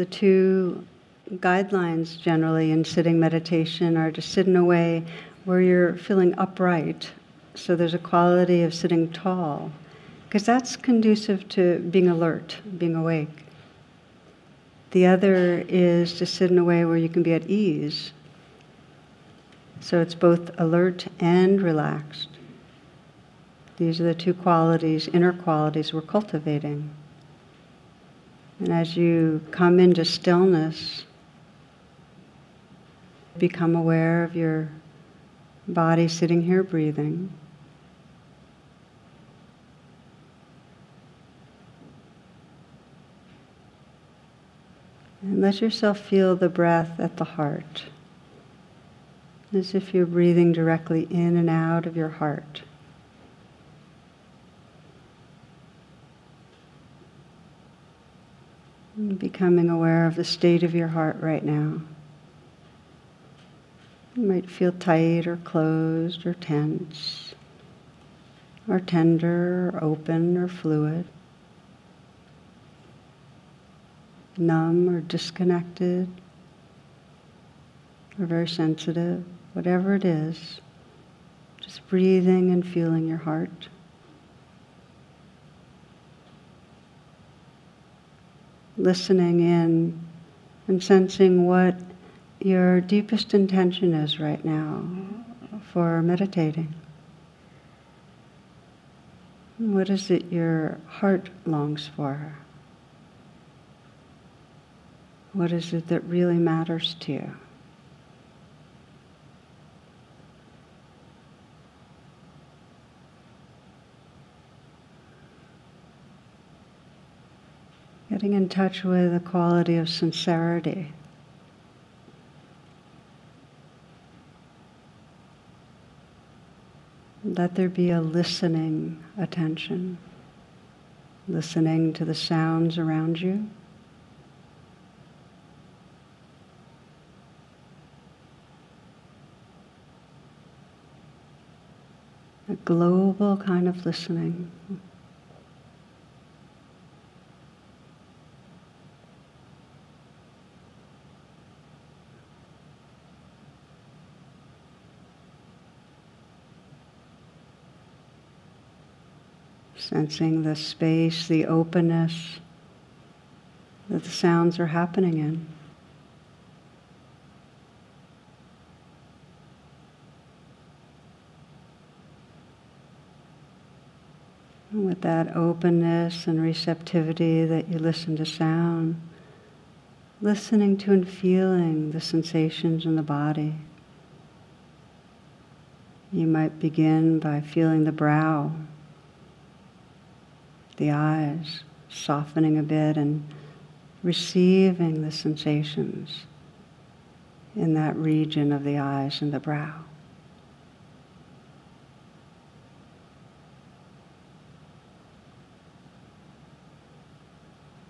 The two guidelines generally in sitting meditation are to sit in a way where you're feeling upright. So there's a quality of sitting tall, because that's conducive to being alert, being awake. The other is to sit in a way where you can be at ease. So it's both alert and relaxed. These are the two qualities, inner qualities we're cultivating. And as you come into stillness, become aware of your body sitting here breathing. And let yourself feel the breath at the heart, as if you're breathing directly in and out of your heart. Becoming aware of the state of your heart right now. You might feel tight or closed or tense, or tender or open or fluid, numb or disconnected, or very sensitive, whatever it is, just breathing and feeling your heart. Listening in and sensing what your deepest intention is right now for meditating. What is it your heart longs for? What is it that really matters to you? Getting in touch with the quality of sincerity. Let there be a listening attention, listening to the sounds around you. A global kind of listening. Sensing the space, the openness that the sounds are happening in. With that openness and receptivity that you listen to sound, listening to and feeling the sensations in the body. You might begin by feeling the brow the eyes, softening a bit and receiving the sensations in that region of the eyes and the brow.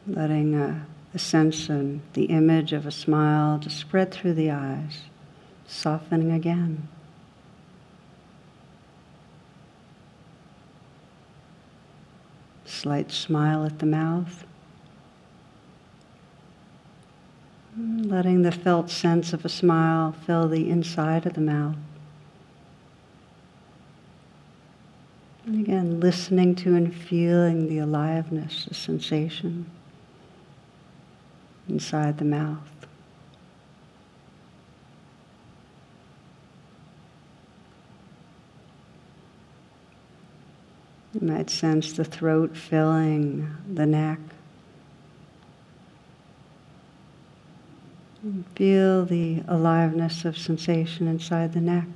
Letting the sense and the image of a smile to spread through the eyes, softening again. Slight smile at the mouth. Letting the felt sense of a smile fill the inside of the mouth. And again, listening to and feeling the aliveness, the sensation inside the mouth. You might sense the throat filling the neck. And Feel the aliveness of sensation inside the neck.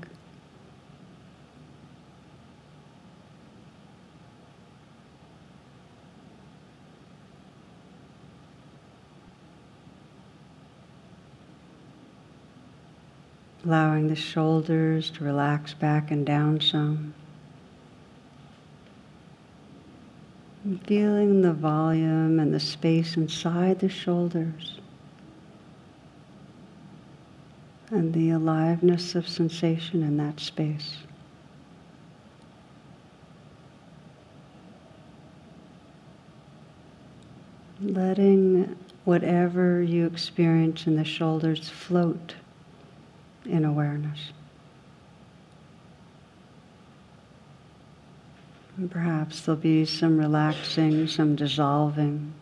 Allowing the shoulders to relax back and down some. Feeling the volume and the space inside the shoulders. And the aliveness of sensation in that space. Letting whatever you experience in the shoulders float in awareness. Perhaps there'll be some relaxing, some dissolving.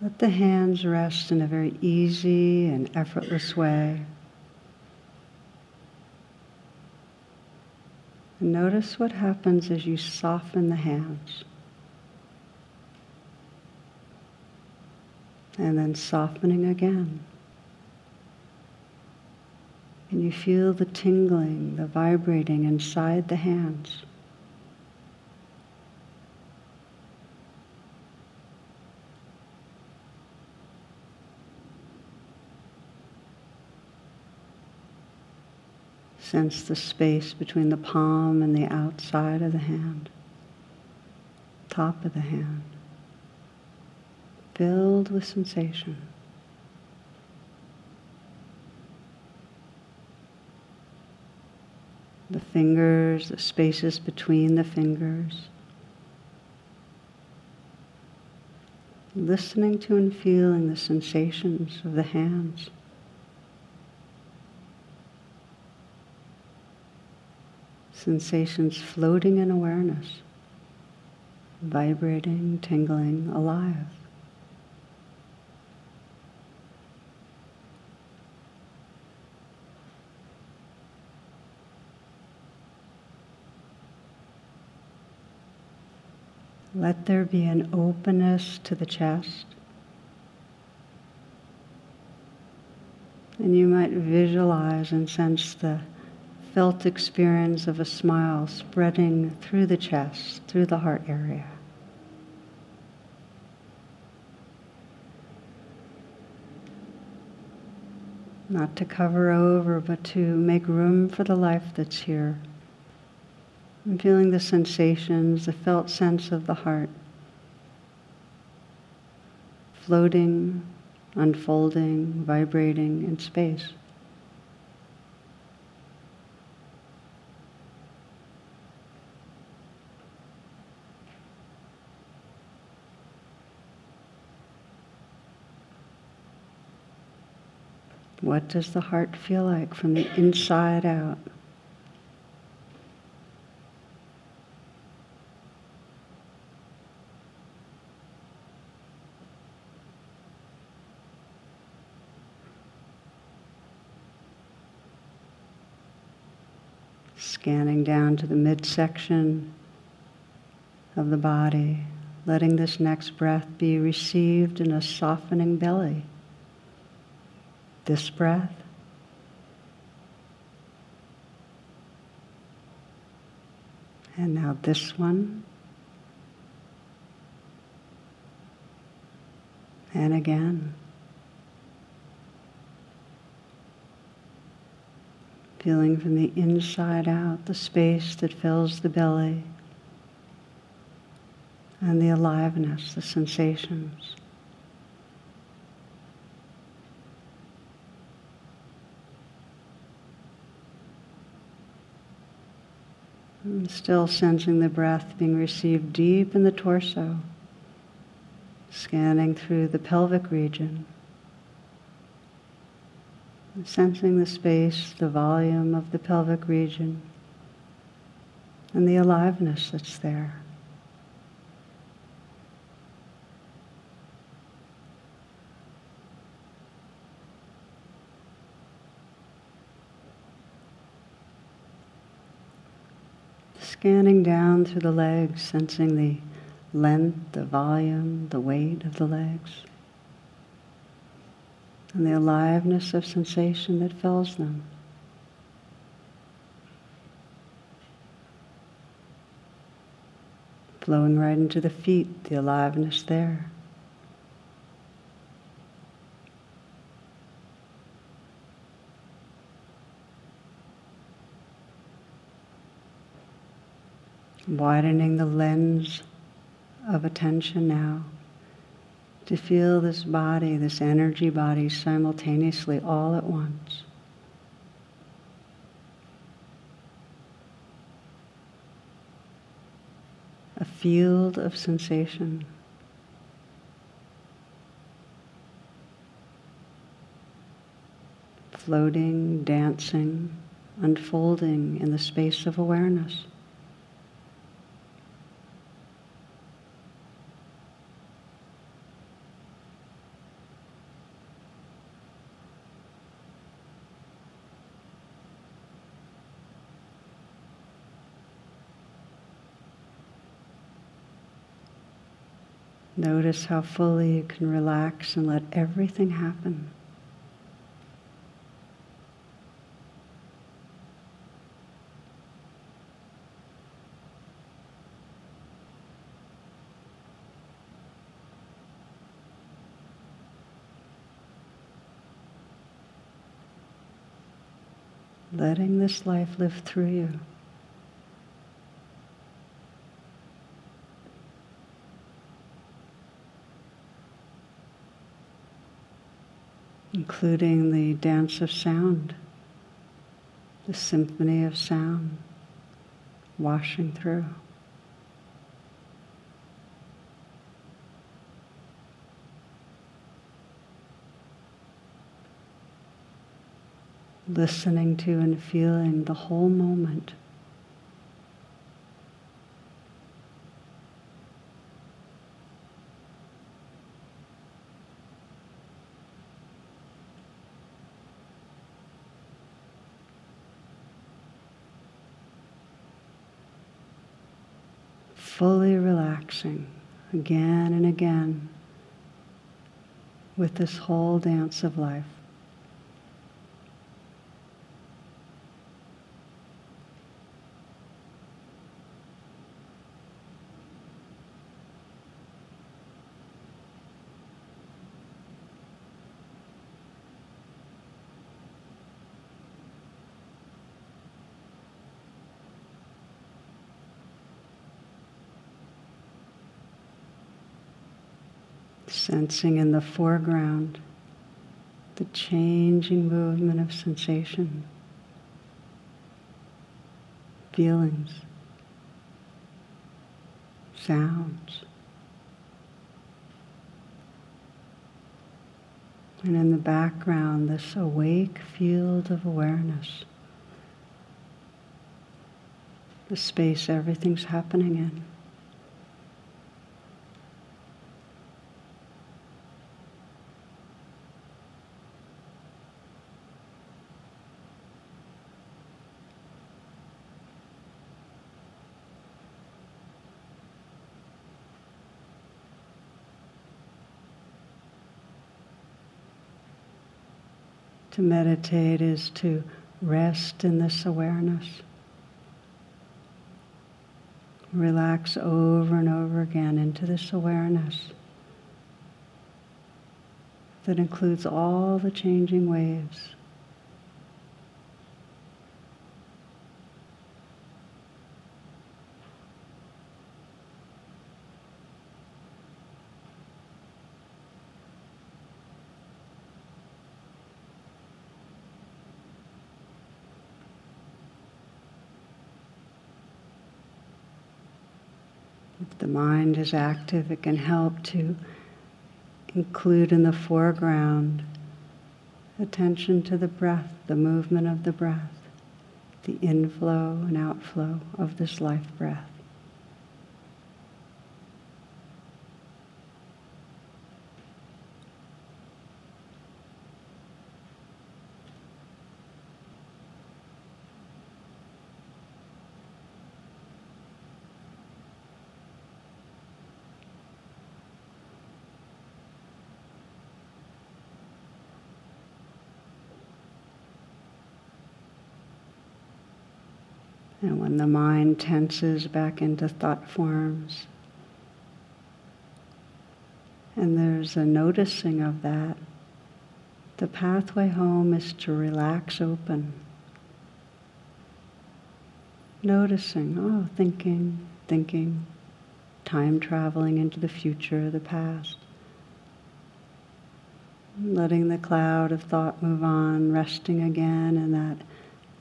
Let the hands rest in a very easy and effortless way. And notice what happens as you soften the hands. And then softening again. And you feel the tingling, the vibrating inside the hands. Sense the space between the palm and the outside of the hand, top of the hand, filled with sensation. The fingers, the spaces between the fingers. Listening to and feeling the sensations of the hands. sensations floating in awareness, vibrating, tingling, alive. Let there be an openness to the chest. And you might visualize and sense the felt experience of a smile spreading through the chest, through the heart area. Not to cover over, but to make room for the life that's here. I'm feeling the sensations, the felt sense of the heart floating, unfolding, vibrating in space. What does the heart feel like from the inside out? Scanning down to the midsection of the body, letting this next breath be received in a softening belly this breath. And now this one. And again. Feeling from the inside out the space that fills the belly and the aliveness, the sensations. Still sensing the breath being received deep in the torso, scanning through the pelvic region, sensing the space, the volume of the pelvic region, and the aliveness that's there. Scanning down through the legs, sensing the length, the volume, the weight of the legs, and the aliveness of sensation that fills them. Flowing right into the feet, the aliveness there. widening the lens of attention now to feel this body, this energy body, simultaneously all at once. A field of sensation. Floating, dancing, unfolding in the space of awareness. Notice how fully you can relax and let everything happen. Letting this life live through you. Including the dance of sound, the symphony of sound washing through. Listening to and feeling the whole moment. Fully relaxing again and again with this whole dance of life. Sensing in the foreground the changing movement of sensation, feelings, sounds. And in the background, this awake field of awareness, the space everything's happening in. To meditate is to rest in this awareness. Relax over and over again into this awareness that includes all the changing waves. If the mind is active, it can help to include in the foreground attention to the breath, the movement of the breath, the inflow and outflow of this life breath. And when the mind tenses back into thought forms, and there's a noticing of that, the pathway home is to relax open. Noticing, oh, thinking, thinking, time traveling into the future, the past. Letting the cloud of thought move on, resting again in that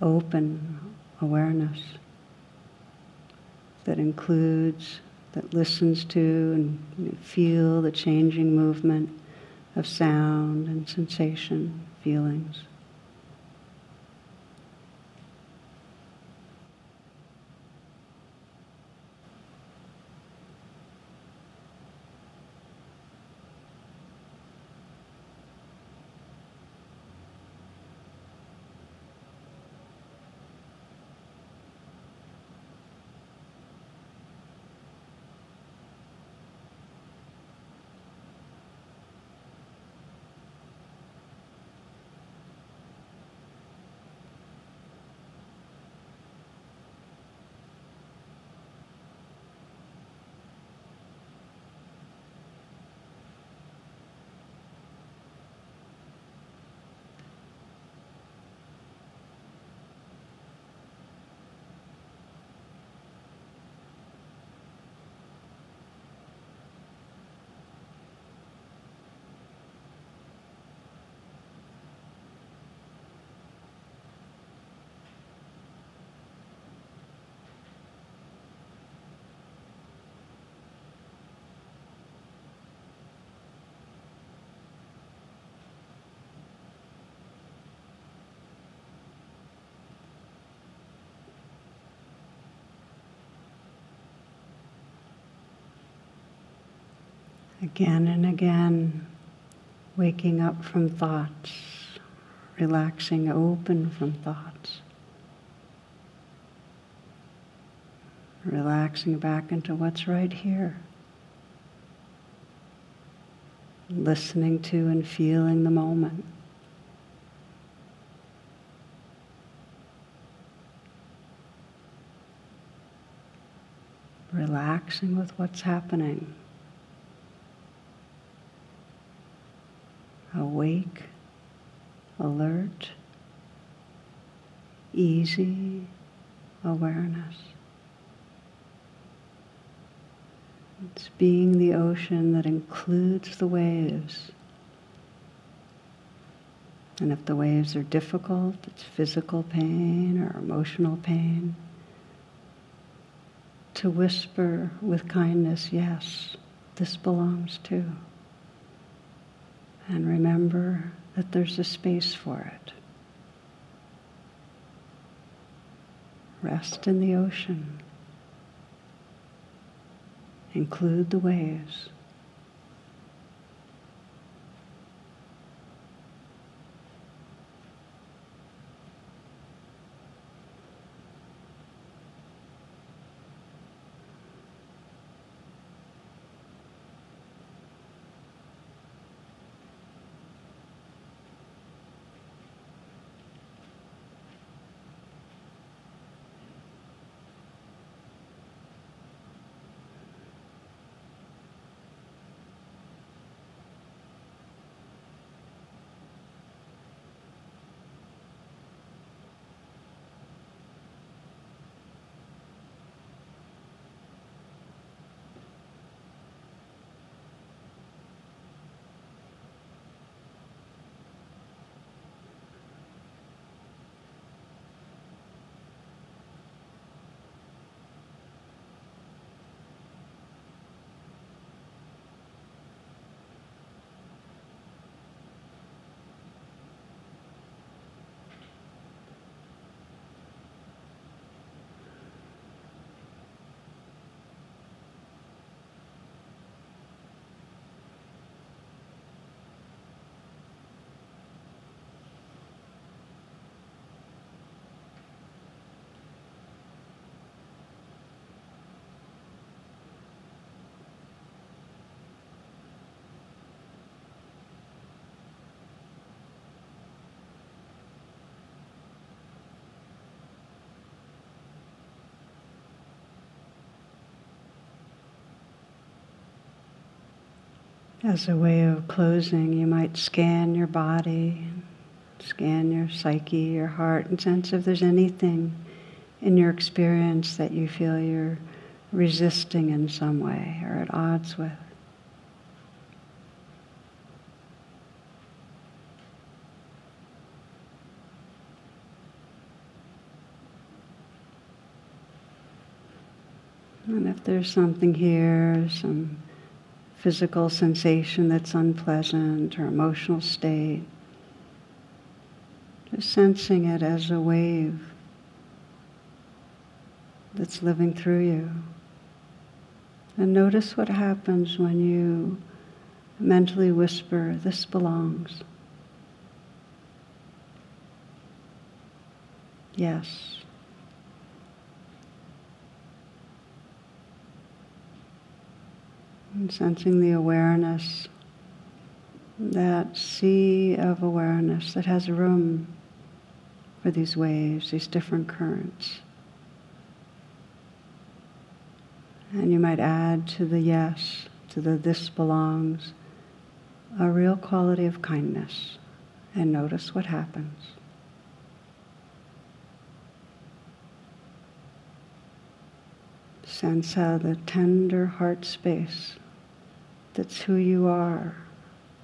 open awareness that includes, that listens to and feel the changing movement of sound and sensation, feelings. Again and again, waking up from thoughts, relaxing open from thoughts, relaxing back into what's right here, listening to and feeling the moment. Relaxing with what's happening. Awake, alert, easy awareness. It's being the ocean that includes the waves. And if the waves are difficult, it's physical pain or emotional pain, to whisper with kindness, yes, this belongs too and remember that there's a space for it. Rest in the ocean. Include the waves. As a way of closing, you might scan your body, scan your psyche, your heart, and sense if there's anything in your experience that you feel you're resisting in some way or at odds with. And if there's something here, some physical sensation that's unpleasant or emotional state, just sensing it as a wave that's living through you. And notice what happens when you mentally whisper, This belongs. Yes. And sensing the awareness, that sea of awareness that has room for these waves, these different currents. And you might add to the yes, to the this belongs, a real quality of kindness. And notice what happens. Sense how the tender heart space that's who you are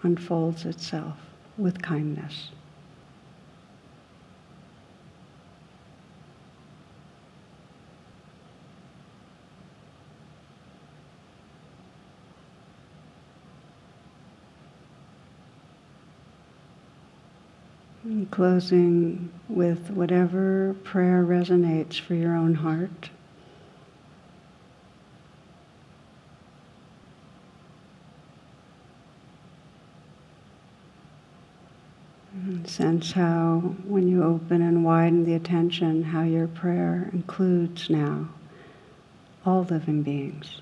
unfolds itself with kindness. And closing with whatever prayer resonates for your own heart. Sense how, when you open and widen the attention, how your prayer includes now all living beings.